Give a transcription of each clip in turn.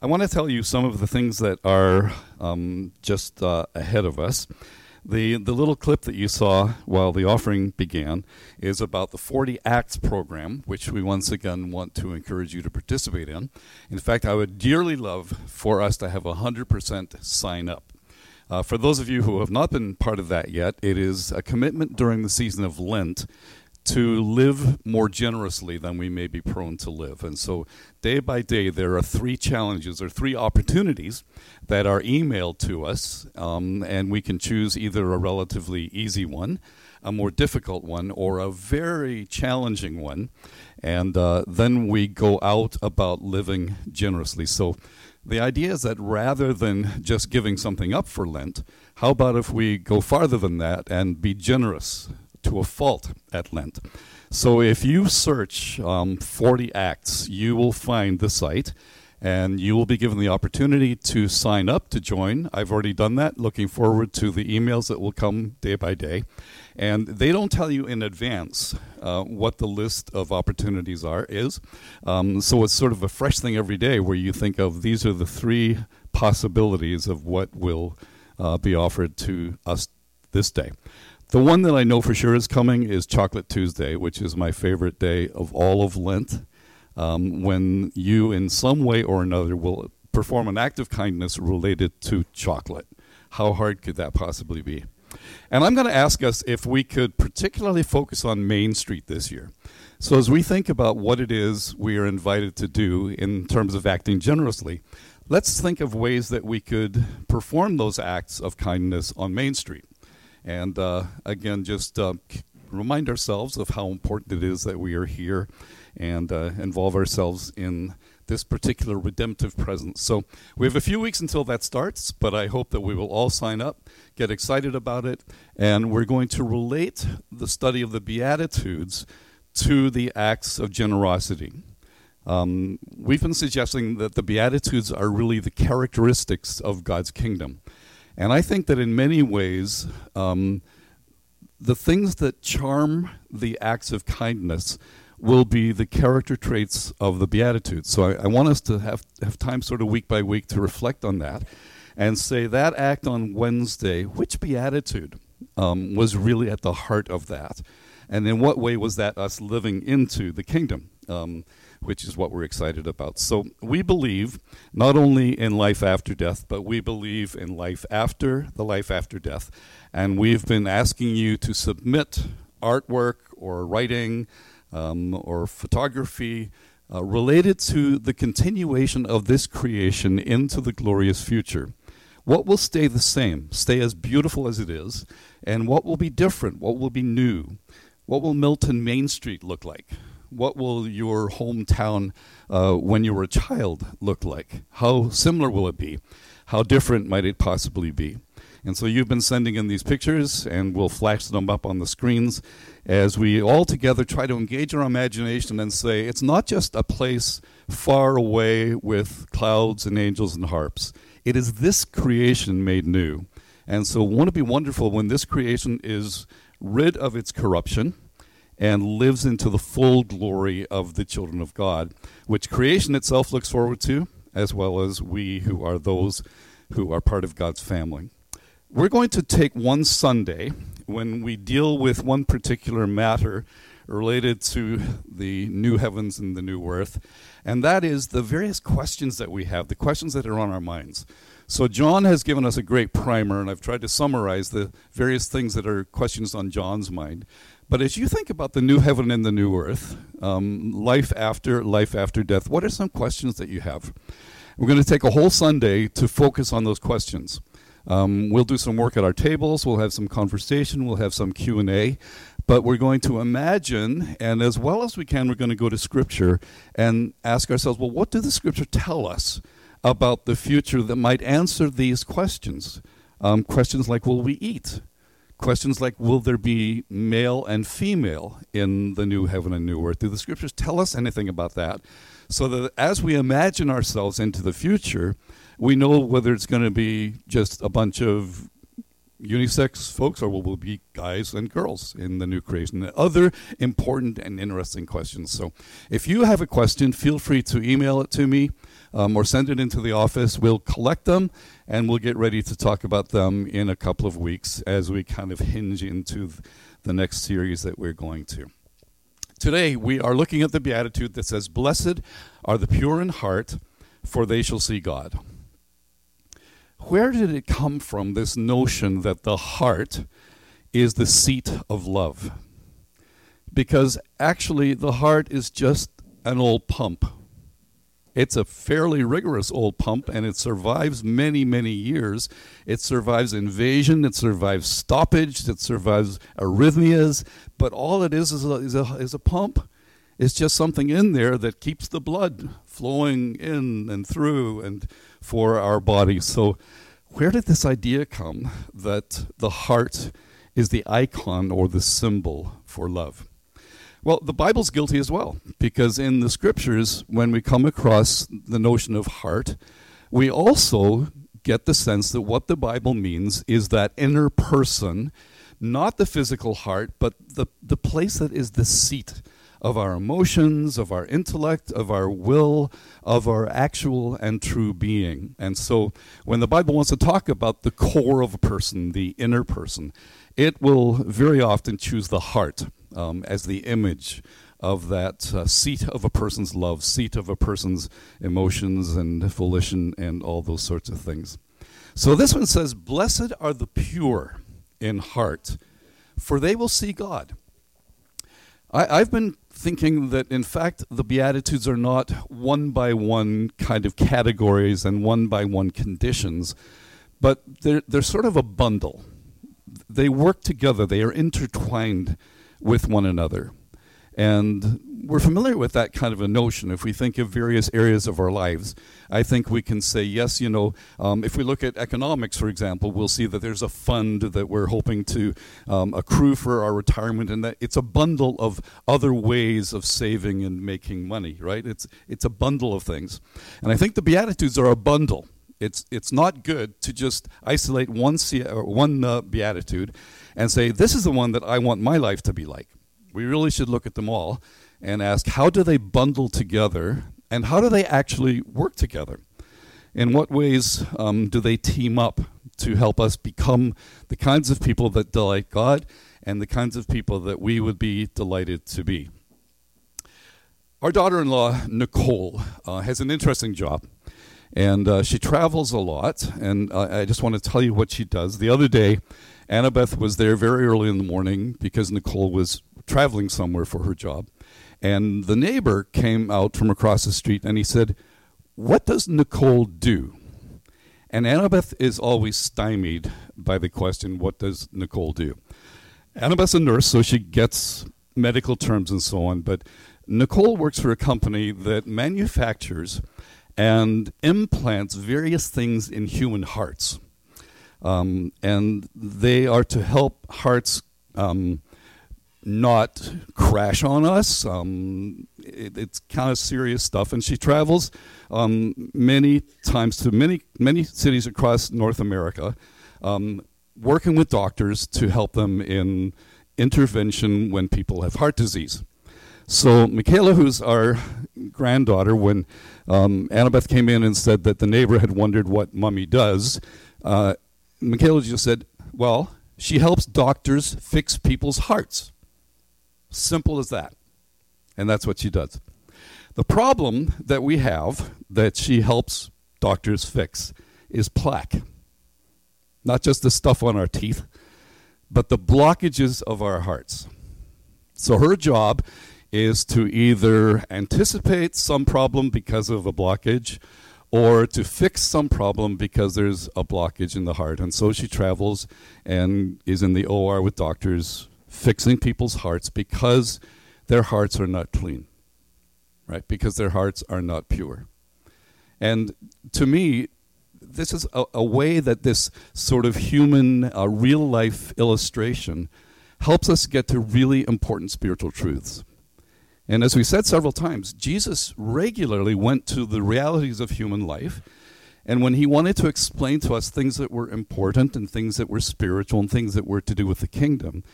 I want to tell you some of the things that are um, just uh, ahead of us. The, the little clip that you saw while the offering began is about the 40 Acts program, which we once again want to encourage you to participate in. In fact, I would dearly love for us to have 100% sign up. Uh, for those of you who have not been part of that yet, it is a commitment during the season of Lent to live more generously than we may be prone to live. And so, day by day, there are three challenges or three opportunities that are emailed to us, um, and we can choose either a relatively easy one, a more difficult one, or a very challenging one. And uh, then we go out about living generously. So, the idea is that rather than just giving something up for Lent, how about if we go farther than that and be generous to a fault at Lent. So if you search um, 40 Acts, you will find the site and you will be given the opportunity to sign up to join. I've already done that. Looking forward to the emails that will come day by day. And they don't tell you in advance uh, what the list of opportunities are is. Um, so it's sort of a fresh thing every day where you think of these are the three possibilities of what will uh, be offered to us this day. The one that I know for sure is coming is Chocolate Tuesday, which is my favorite day of all of Lent, um, when you, in some way or another, will perform an act of kindness related to chocolate. How hard could that possibly be? And I'm going to ask us if we could particularly focus on Main Street this year. So, as we think about what it is we are invited to do in terms of acting generously, let's think of ways that we could perform those acts of kindness on Main Street. And uh, again, just uh, remind ourselves of how important it is that we are here and uh, involve ourselves in this particular redemptive presence. So we have a few weeks until that starts, but I hope that we will all sign up, get excited about it, and we're going to relate the study of the Beatitudes to the acts of generosity. Um, we've been suggesting that the Beatitudes are really the characteristics of God's kingdom. And I think that in many ways, um, the things that charm the acts of kindness will be the character traits of the Beatitudes. So I, I, want us to have, have time, sort of week by week, to reflect on that and say that act on Wednesday, which Beatitude um, was really at the heart of that? And in what way was that us living into the kingdom? Um, which is what we're excited about. So we believe not only in life after death, but we believe in life after the life after death. And we've been asking you to submit artwork or writing um, or photography. Uh, related to the continuation of this creation into the glorious future. What will stay the same, stay as beautiful as it is, and what will be different, what will be new? What will Milton Main Street look like? What will your hometown uh, when you were a child look like? How similar will it be? How different might it possibly be? And so you've been sending in these pictures, and we'll flash them up on the screens as we all together try to engage our imagination and say it's not just a place far away with clouds and angels and harps. It is this creation made new. And so, won't it be wonderful when this creation is rid of its corruption? And lives into the full glory of the children of God, which creation itself looks forward to, as well as we who are those who are part of God's family. We're going to take one Sunday when we deal with one particular matter related to the new heavens and the new earth, and that is the various questions that we have, the questions that are on our minds. So, John has given us a great primer, and I've tried to summarize the various things that are questions on John's mind. But as you think about the new heaven and the new earth, um, life after life after death, what are some questions that you have? We're going to take a whole Sunday to focus on those questions. Um, we'll do some work at our tables. We'll have some conversation. We'll have some Q and A. But we're going to imagine, and as well as we can, we're going to go to Scripture and ask ourselves, well, what does the Scripture tell us about the future that might answer these questions? Um, questions like, will we eat? Questions like, will there be male and female in the new heaven and new earth? Do the scriptures tell us anything about that? So that as we imagine ourselves into the future, we know whether it's going to be just a bunch of unisex folks or will we be guys and girls in the new creation? Other important and interesting questions. So if you have a question, feel free to email it to me um, or send it into the office. We'll collect them and we'll get ready to talk about them in a couple of weeks as we kind of hinge into the next series that we're going to. Today, we are looking at the Beatitude that says, Blessed are the pure in heart, for they shall see God. Where did it come from, this notion that the heart is the seat of love? Because actually, the heart is just an old pump. It's a fairly rigorous old pump and it survives many, many years. It survives invasion, it survives stoppage, it survives arrhythmias, but all it is is a, is a, is a pump. It's just something in there that keeps the blood flowing in and through and for our bodies. So, where did this idea come that the heart is the icon or the symbol for love? Well, the Bible's guilty as well, because in the scriptures, when we come across the notion of heart, we also get the sense that what the Bible means is that inner person, not the physical heart, but the, the place that is the seat of our emotions, of our intellect, of our will, of our actual and true being. And so when the Bible wants to talk about the core of a person, the inner person, it will very often choose the heart um, as the image of that uh, seat of a person's love, seat of a person's emotions and volition, and all those sorts of things. So this one says, Blessed are the pure in heart, for they will see God. I, have been thinking that, in fact, the Beatitudes are not one by one kind of categories and one by one conditions, but they're, they're sort of a bundle. They work together, they are intertwined with one another. And we're familiar with that kind of a notion. If we think of various areas of our lives, I think we can say, yes, you know, um, if we look at economics, for example, we'll see that there's a fund that we're hoping to um, accrue for our retirement, and that it's a bundle of other ways of saving and making money, right? It's, it's a bundle of things. And I think the Beatitudes are a bundle. It's, it's not good to just isolate one, one uh, beatitude and say, this is the one that I want my life to be like. We really should look at them all and ask, how do they bundle together and how do they actually work together? In what ways um, do they team up to help us become the kinds of people that delight God and the kinds of people that we would be delighted to be? Our daughter in law, Nicole, uh, has an interesting job. And uh, she travels a lot. And uh, I just want to tell you what she does. The other day, Annabeth was there very early in the morning because Nicole was traveling somewhere for her job. And the neighbor came out from across the street and he said, What does Nicole do? And Annabeth is always stymied by the question, What does Nicole do? Annabeth's a nurse, so she gets medical terms and so on, but Nicole works for a company that manufactures and implants various things in human hearts. Um, and they are to help hearts um, not crash on us. Um, it, it's kind of serious stuff. And she travels um, many times to many, many cities across North America, um, working with doctors to help them in intervention when people have heart disease. So, Michaela, who's our granddaughter, when um, Annabeth came in and said that the neighbor had wondered what mummy does, uh, Michaela just said, well, she helps doctors fix people's hearts. Simple as that. And that's what she does. The problem that we have that she helps doctors fix is plaque. Not just the stuff on our teeth, but the blockages of our hearts. So her job is to either anticipate some problem because of a blockage or to fix some problem because there's a blockage in the heart. And so she travels and is in the OR with doctors fixing people's hearts because their hearts are not clean, right? Because their hearts are not pure. And to me, this is a, a way that this sort of human, uh, real life illustration helps us get to really important spiritual truths. And as we said several times, Jesus regularly went to the realities of human life And when he wanted to explain to us things that were important and things that were spiritual and things that were to do with the kingdom,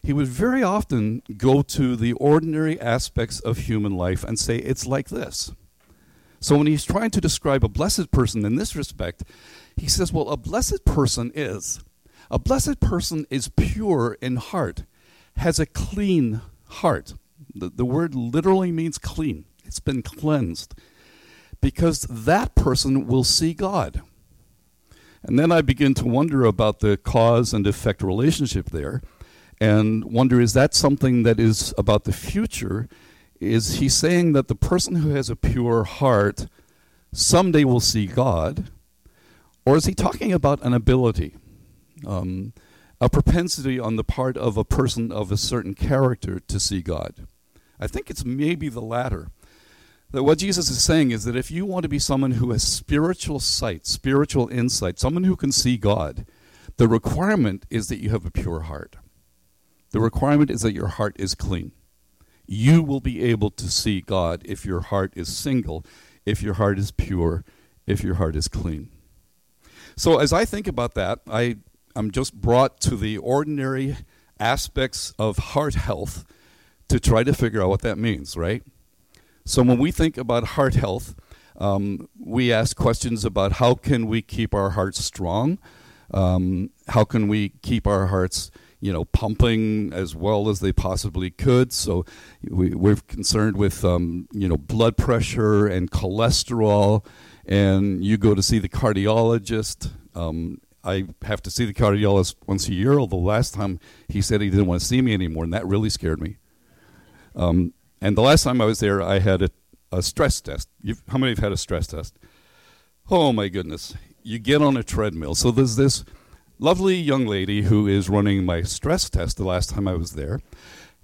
he would very often go to the ordinary aspects of human life and say, It's like this. So when he's trying to describe a blessed person in this respect, he says, Well, a blessed person is. A blessed person is pure in heart, has a clean heart. The, the word literally means clean, it's been cleansed because that person will see God. And then I begin to wonder about the cause and effect relationship there and wonder is that something that is about the future? Is he saying that the person who has a pure heart someday will see God? Or is he talking about an ability, um, a propensity on the part of a person of a certain character to see God? I think it's maybe the latter. That what Jesus is saying is that if you want to be someone who has spiritual sight, spiritual insight, someone who can see God, the requirement is that you have a pure heart. The requirement is that your heart is clean. You will be able to see God if your heart is single, if your heart is pure, if your heart is clean. So as I think about that, I, I'm just brought to the ordinary aspects of heart health to try to figure out what that means, right? So when we think about heart health, um, we ask questions about how can we keep our hearts strong, um, how can we keep our hearts, you know, pumping as well as they possibly could. So we, are concerned with, um, you know, blood pressure and cholesterol, and you go to see the cardiologist. Um, I have to see the cardiologist once a year, although last time he said he didn't want to see me anymore, and that really scared me. Um, and the last time I was there, I had a, a stress test. You've, how many have had a stress test? Oh my goodness. You get on a treadmill. So there's this lovely young lady who is running my stress test the last time I was there.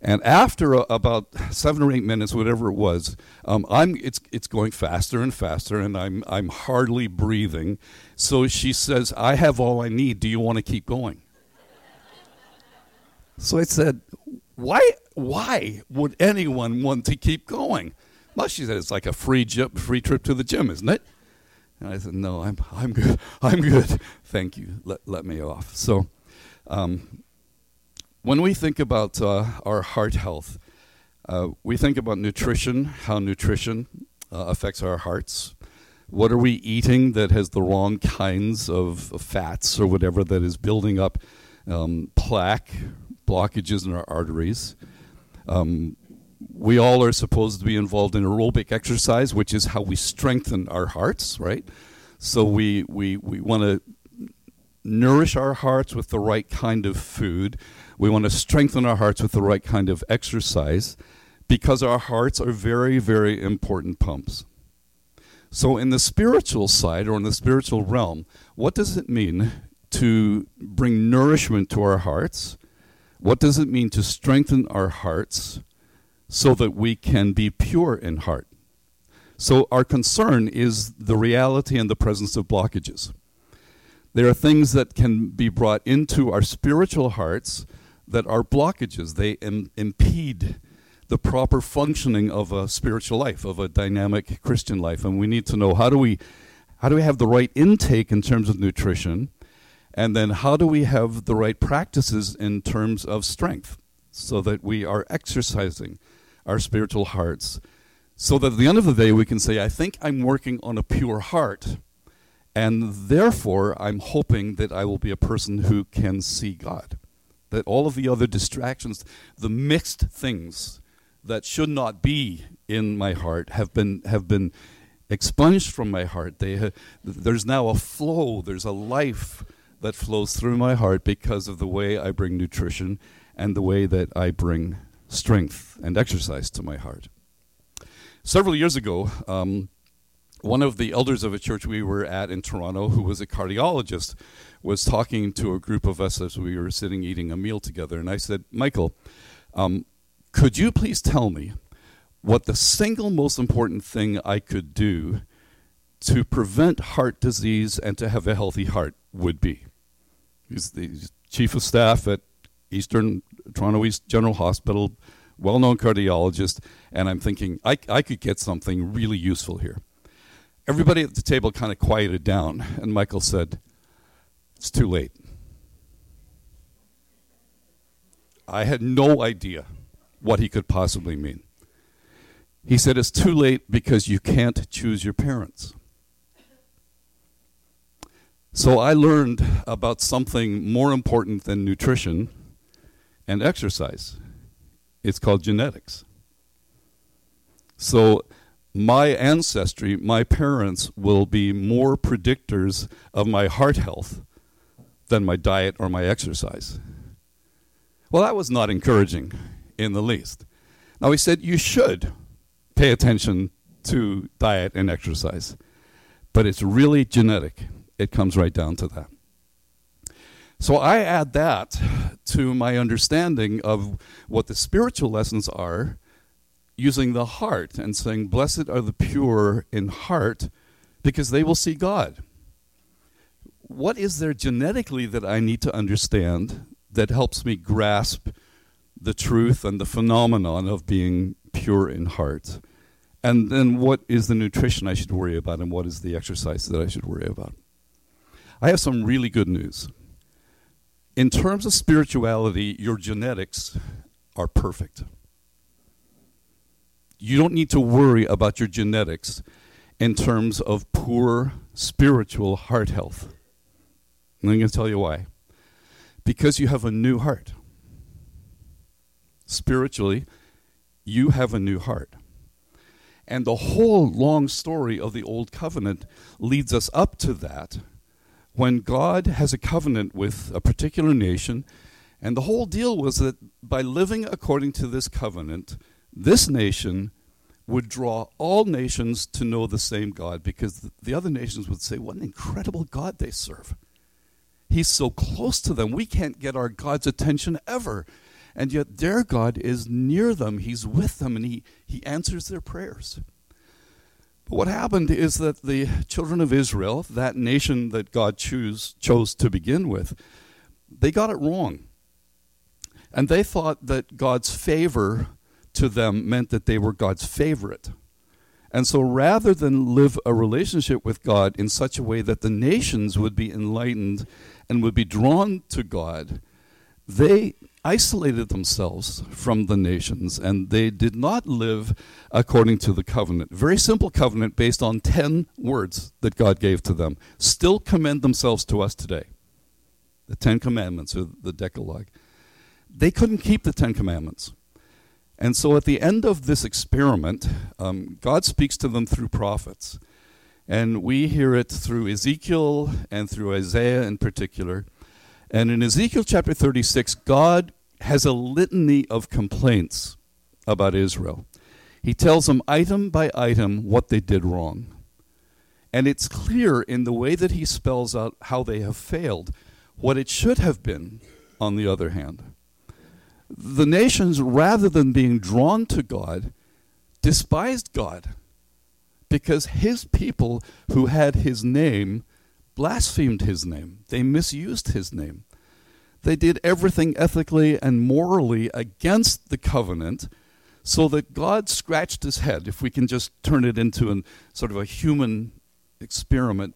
And after a, about seven or eight minutes, whatever it was, um, I'm it's it's going faster and faster, and I'm I'm hardly breathing. So she says, "I have all I need. Do you want to keep going?" so I said, "Why why would anyone want to keep going? Well, she said it's like a free free trip to the gym, isn't it? And I said, no, I'm, I'm good. I'm good. Thank you. Let, let me off. So, um, when we think about uh, our heart health, uh, we think about nutrition, how nutrition uh, affects our hearts. What are we eating that has the wrong kinds of, of fats or whatever that is building up um, plaque, blockages in our arteries? Um, we all are supposed to be involved in aerobic exercise, which is how we strengthen our hearts, right? So we, we, we want to nourish our hearts with the right kind of food. We want to strengthen our hearts with the right kind of exercise because our hearts are very, very important pumps. So, in the spiritual side or in the spiritual realm, what does it mean to bring nourishment to our hearts? What does it mean to strengthen our hearts so that we can be pure in heart? So, our concern is the reality and the presence of blockages. There are things that can be brought into our spiritual hearts that are blockages. They Im- impede the proper functioning of a spiritual life, of a dynamic Christian life. And we need to know how do we how do we have the right intake in terms of nutrition and then how do we have the right practices in terms of strength so that we are exercising our spiritual hearts? So that at the end of the day, we can say, I think I'm working on a pure heart. And therefore, I'm hoping that I will be a person who can see God. That all of the other distractions, the mixed things that should not be in my heart, have been, have been expunged from my heart. They, there's now a flow, there's a life that flows through my heart because of the way I bring nutrition and the way that I bring strength and exercise to my heart. Several years ago, um, one of the elders of a church we were at in Toronto, who was a cardiologist, was talking to a group of us as we were sitting eating a meal together. And I said, Michael, um, could you please tell me what the single most important thing I could do to prevent heart disease and to have a healthy heart would be? He's the chief of staff at Eastern Toronto East General Hospital, well-known cardiologist, and I'm thinking I, I could get something really useful here. everybody at the table kind of quieted down, and Michael said, It's too late. I had no idea what he could possibly mean. He said, It's too late because you can't choose your parents. So I learned about something more important than nutrition and exercise. It's called genetics. So my ancestry, my parents will be more predictors of my heart health than my diet or my exercise. Well, that was not encouraging in the least. Now, he said you should pay attention to diet and exercise, but it's really genetic. It comes right down to that. So I add that to my understanding of what the spiritual lessons are using the heart and saying, Blessed are the pure in heart, because they will see God. What is there genetically that I need to understand that helps me grasp the truth and the phenomenon of being pure in heart? And then what is the nutrition I should worry about, and what is the exercise that I should worry about? I have some really good news. In terms of spirituality, your genetics are perfect you don't need to worry about your genetics in terms of poor spiritual heart health. And I'm going to tell you why. Because you have a new heart. Spiritually, you have a new heart. And the whole long story of the Old Covenant leads us up to that when God has a covenant with a particular nation. And the whole deal was that by living according to this covenant, this nation would draw all nations to know the same God because the other nations would say, What an incredible God they serve. He's so close to them. We can't get our God's attention ever. And yet their God is near them. He's with them and he, he answers their prayers. But what happened is that the children of Israel, that nation that God choose, chose to begin with, they got it wrong. And they thought that God's favor to them meant that they were God's favorite. And so rather than live a relationship with God in such a way that the nations would be enlightened and would be drawn to God, they isolated themselves from the nations and they did not live according to the covenant. Very simple covenant based on 10 words that God gave to them. Still commend themselves to us today. The 10 commandments or the Decalogue. They couldn't keep the 10 commandments. And so at the end of this experiment, um, God speaks to them through prophets. And we hear it through Ezekiel and through Isaiah in particular. And in Ezekiel chapter 36, God has a litany of complaints about Israel. He tells them item by item what they did wrong. And it's clear in the way that he spells out how they have failed, what it should have been, on the other hand the nations, rather than being drawn to God, despised God because his people who had his name blasphemed his name. They misused his name. They did everything ethically and morally against the covenant so that God scratched his head, if we can just turn it into a sort of a human experiment.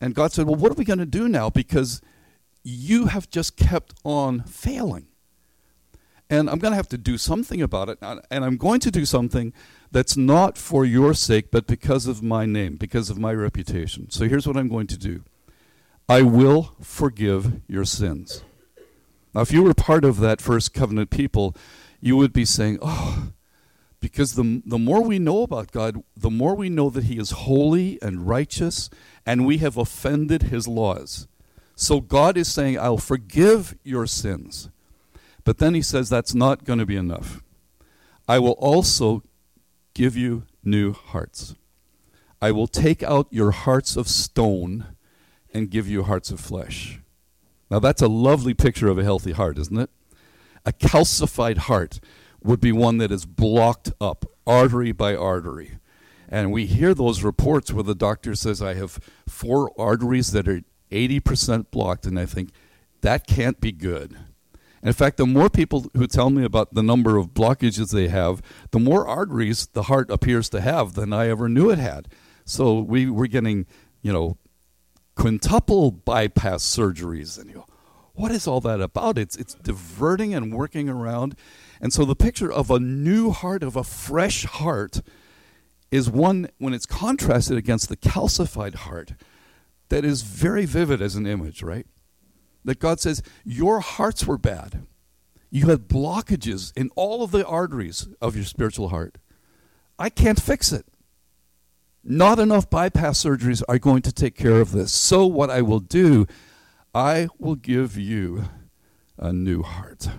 And God said, Well, what are we going to do now? Because you have just kept on failing and I'm going to have to do something about it. And I'm going to do something that's not for your sake, but because of my name, because of my reputation. So here's what I'm going to do I will forgive your sins. Now, if you were part of that first covenant people, you would be saying, Oh, because the, the more we know about God, the more we know that He is holy and righteous, and we have offended His laws. So God is saying, I'll forgive your sins. But then he says that's not going to be enough. I will also give you new hearts. I will take out your hearts of stone and give you hearts of flesh. Now, that's a lovely picture of a healthy heart, isn't it? A calcified heart would be one that is blocked up, artery by artery. And we hear those reports where the doctor says, I have four arteries that are 80% blocked, and I think that can't be good. In fact, the more people who tell me about the number of blockages they have, the more arteries the heart appears to have than I ever knew it had. So we were getting, you know, quintuple bypass surgeries. And you go, what is all that about? It's, it's diverting and working around. And so the picture of a new heart, of a fresh heart, is one when it's contrasted against the calcified heart that is very vivid as an image, right? That God says, Your hearts were bad. You had blockages in all of the arteries of your spiritual heart. I can't fix it. Not enough bypass surgeries are going to take care of this. So, what I will do, I will give you a new heart.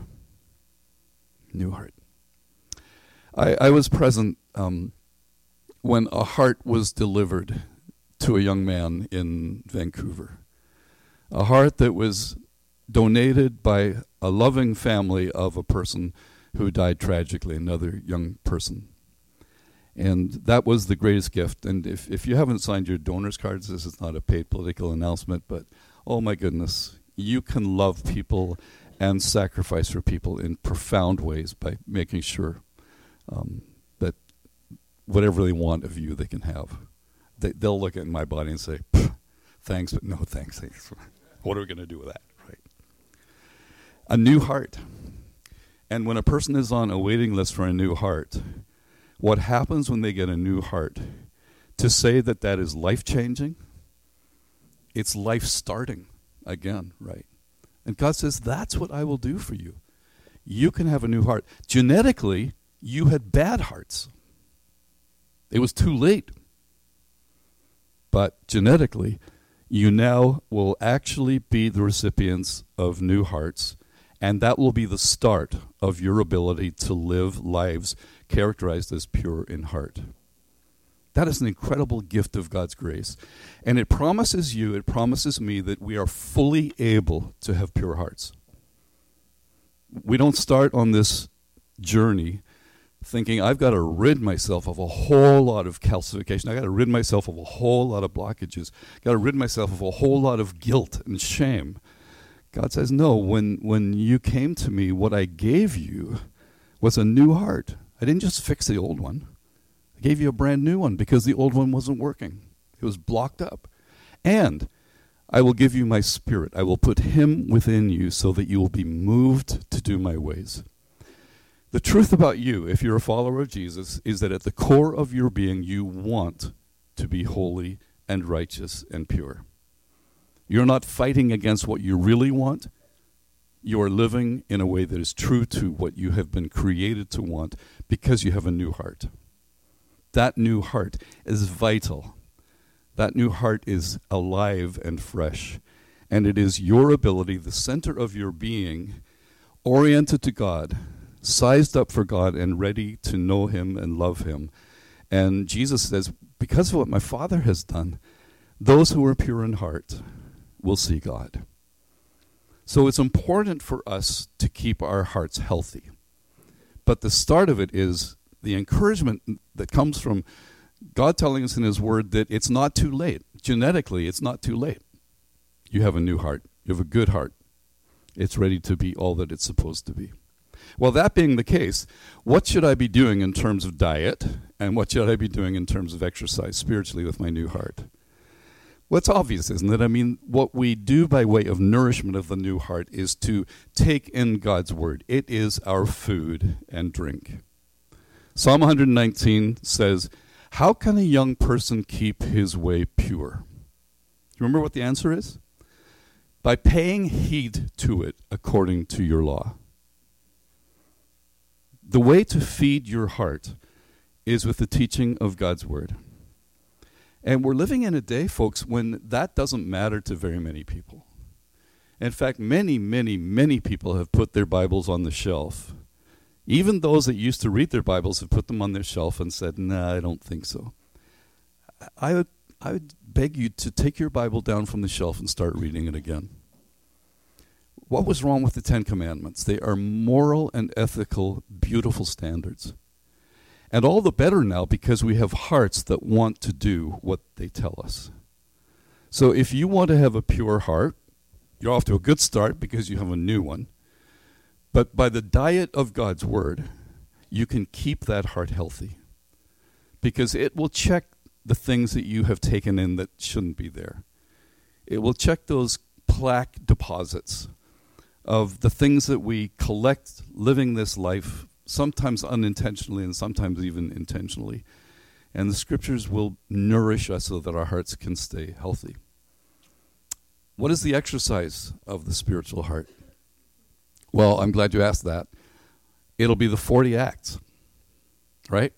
New heart. I, I was present um, when a heart was delivered to a young man in Vancouver. A heart that was donated by a loving family of a person who died tragically, another young person. And that was the greatest gift. And if, if you haven't signed your donors cards, this is not a paid political announcement, but oh my goodness, you can love people and sacrifice for people in profound ways by making sure um, that whatever they want of you, they can have. They, they'll look at my body and say, thanks, but no thanks. What are we going to do with that, right? A new heart. And when a person is on a waiting list for a new heart, what happens when they get a new heart? To say that that is life changing, it's life starting again, right? And God says, That's what I will do for you. You can have a new heart. Genetically, you had bad hearts. It was too late. But genetically, you now will actually be the recipients of new hearts, and that will be the start of your ability to live lives characterized as pure in heart. That is an incredible gift of God's grace. And it promises you, it promises me that we are fully able to have pure hearts. We don't start on this journey thinking I've got to rid myself of a whole lot of calcification. I've got to rid myself of a whole lot of blockages. I've got to rid myself of a whole lot of guilt and shame. God says, No, when, when you came to me, what I gave you was a new heart. I didn't just fix the old one, I gave you a brand new one because the old one wasn't working, it was blocked up. And I will give you my spirit. I will put him within you so that you will be moved to do my ways. The truth about you, if you're a follower of Jesus, is that at the core of your being, you want to be holy and righteous and pure. You're not fighting against what you really want. You are living in a way that is true to what you have been created to want because you have a new heart. That new heart is vital. That new heart is alive and fresh. And it is your ability, the center of your being, oriented to God, sized up for God and ready to know Him and love Him. And Jesus says, Because of what my Father has done, those who are pure in heart will see God. So it's important for us to keep our hearts healthy. But the start of it is the encouragement that comes from God telling us in His Word that it's not too late. Genetically, it's not too late. You have a new heart, you have a good heart. It's ready to be all that it's supposed to be. Well, that being the case, what should I be doing in terms of diet? And what should I be doing in terms of exercise spiritually with my new heart? Well, it's obvious, isn't it? I mean, what we do by way of nourishment of the new heart is to take in God's word. It is our food and drink. Psalm 119 says, How can a young person keep his way pure? You remember what the answer is? By paying heed to it according to your law. The way to feed your heart is with the teaching of God's Word. And we're living in a day, folks, when that doesn't matter to very many people. In fact, many, many, many people have put their Bibles on the shelf. Even those that used to read their Bibles have put them on their shelf and said, nah, I don't think so. I would, I would beg you to take your Bible down from the shelf and start reading it again. What was wrong with the Ten Commandments? They are moral and ethical, beautiful standards. And all the better now because we have hearts that want to do what they tell us. So if you want to have a pure heart, you're off to a good start because you have a new one. But by the diet of God's Word, you can keep that heart healthy because it will check the things that you have taken in that shouldn't be there. It will check those plaque deposits of the things that we collect living this life, sometimes unintentionally and sometimes even intentionally. And the scriptures will nourish us so that our hearts can stay healthy. What is the exercise of the spiritual heart? Well, I'm glad you asked that. It'll be the 40 acts, right?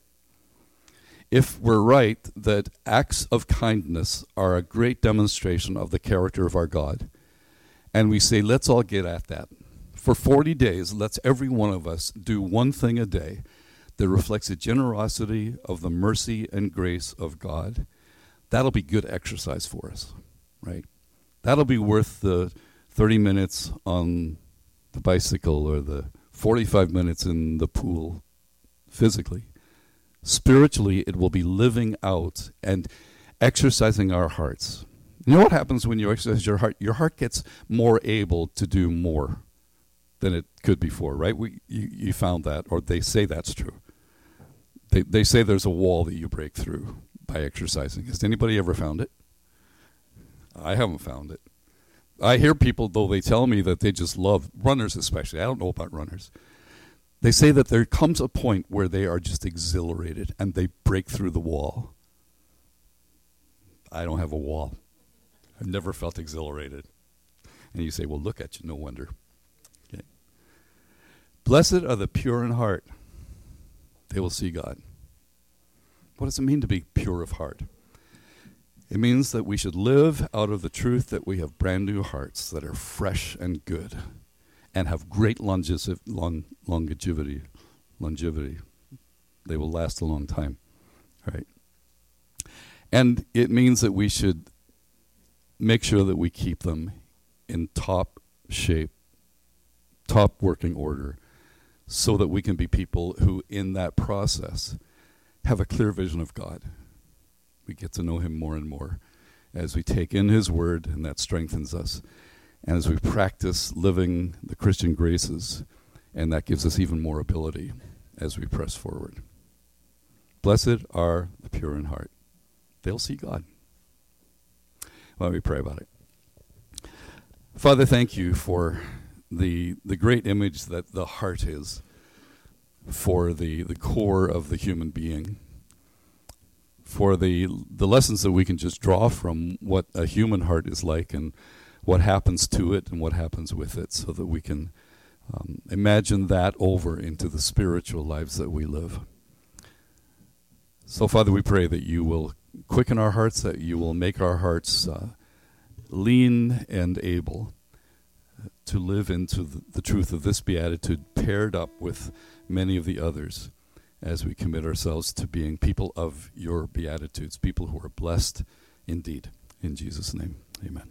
If we're right that acts of kindness are a great demonstration of the character of our God, and we say, let's all get at that. For 40 days, let's every one of us do one thing a day that reflects the generosity of the mercy and grace of God. That'll be good exercise for us, right? That'll be worth the 30 minutes on the bicycle or the 45 minutes in the pool physically. Spiritually, it will be living out and exercising our hearts. You know what happens when you exercise your heart? Your heart gets more able to do more than it could before, right? We, you, you found that, or they say that's true. They, they say there's a wall that you break through by exercising. Has anybody ever found it? I haven't found it. I hear people, though, they tell me that they just love runners, especially. I don't know about runners. They say that there comes a point where they are just exhilarated and they break through the wall. I don't have a wall. I've never felt exhilarated. And you say, well, look at you, no wonder. Okay. Blessed are the pure in heart, they will see God. What does it mean to be pure of heart? It means that we should live out of the truth that we have brand new hearts that are fresh and good and have great longevity. longevity. They will last a long time. Right? And it means that we should make sure that we keep them in top shape, top working order, so that we can be people who, in that process, have a clear vision of God we get to know Him more and more as we take in His Word, and that strengthens us. And as we practice living the Christian graces, and that gives us even more ability as we press forward. Blessed are the pure in heart, they'll see God. Why don't pray about it? Father, thank you for the, the great image that the heart is for the, the core of the human being for the the lessons that we can just draw from what a human heart is like and what happens to it and what happens with it, so that we can um, imagine that over into the spiritual lives that we live. So, Father, we pray that you will quicken our hearts, that you will make our hearts uh, lean and able to live into the, the truth of this beatitude, paired up with many of the others as we commit ourselves to being people of your beatitudes, people who are blessed indeed. In Jesus' name, amen.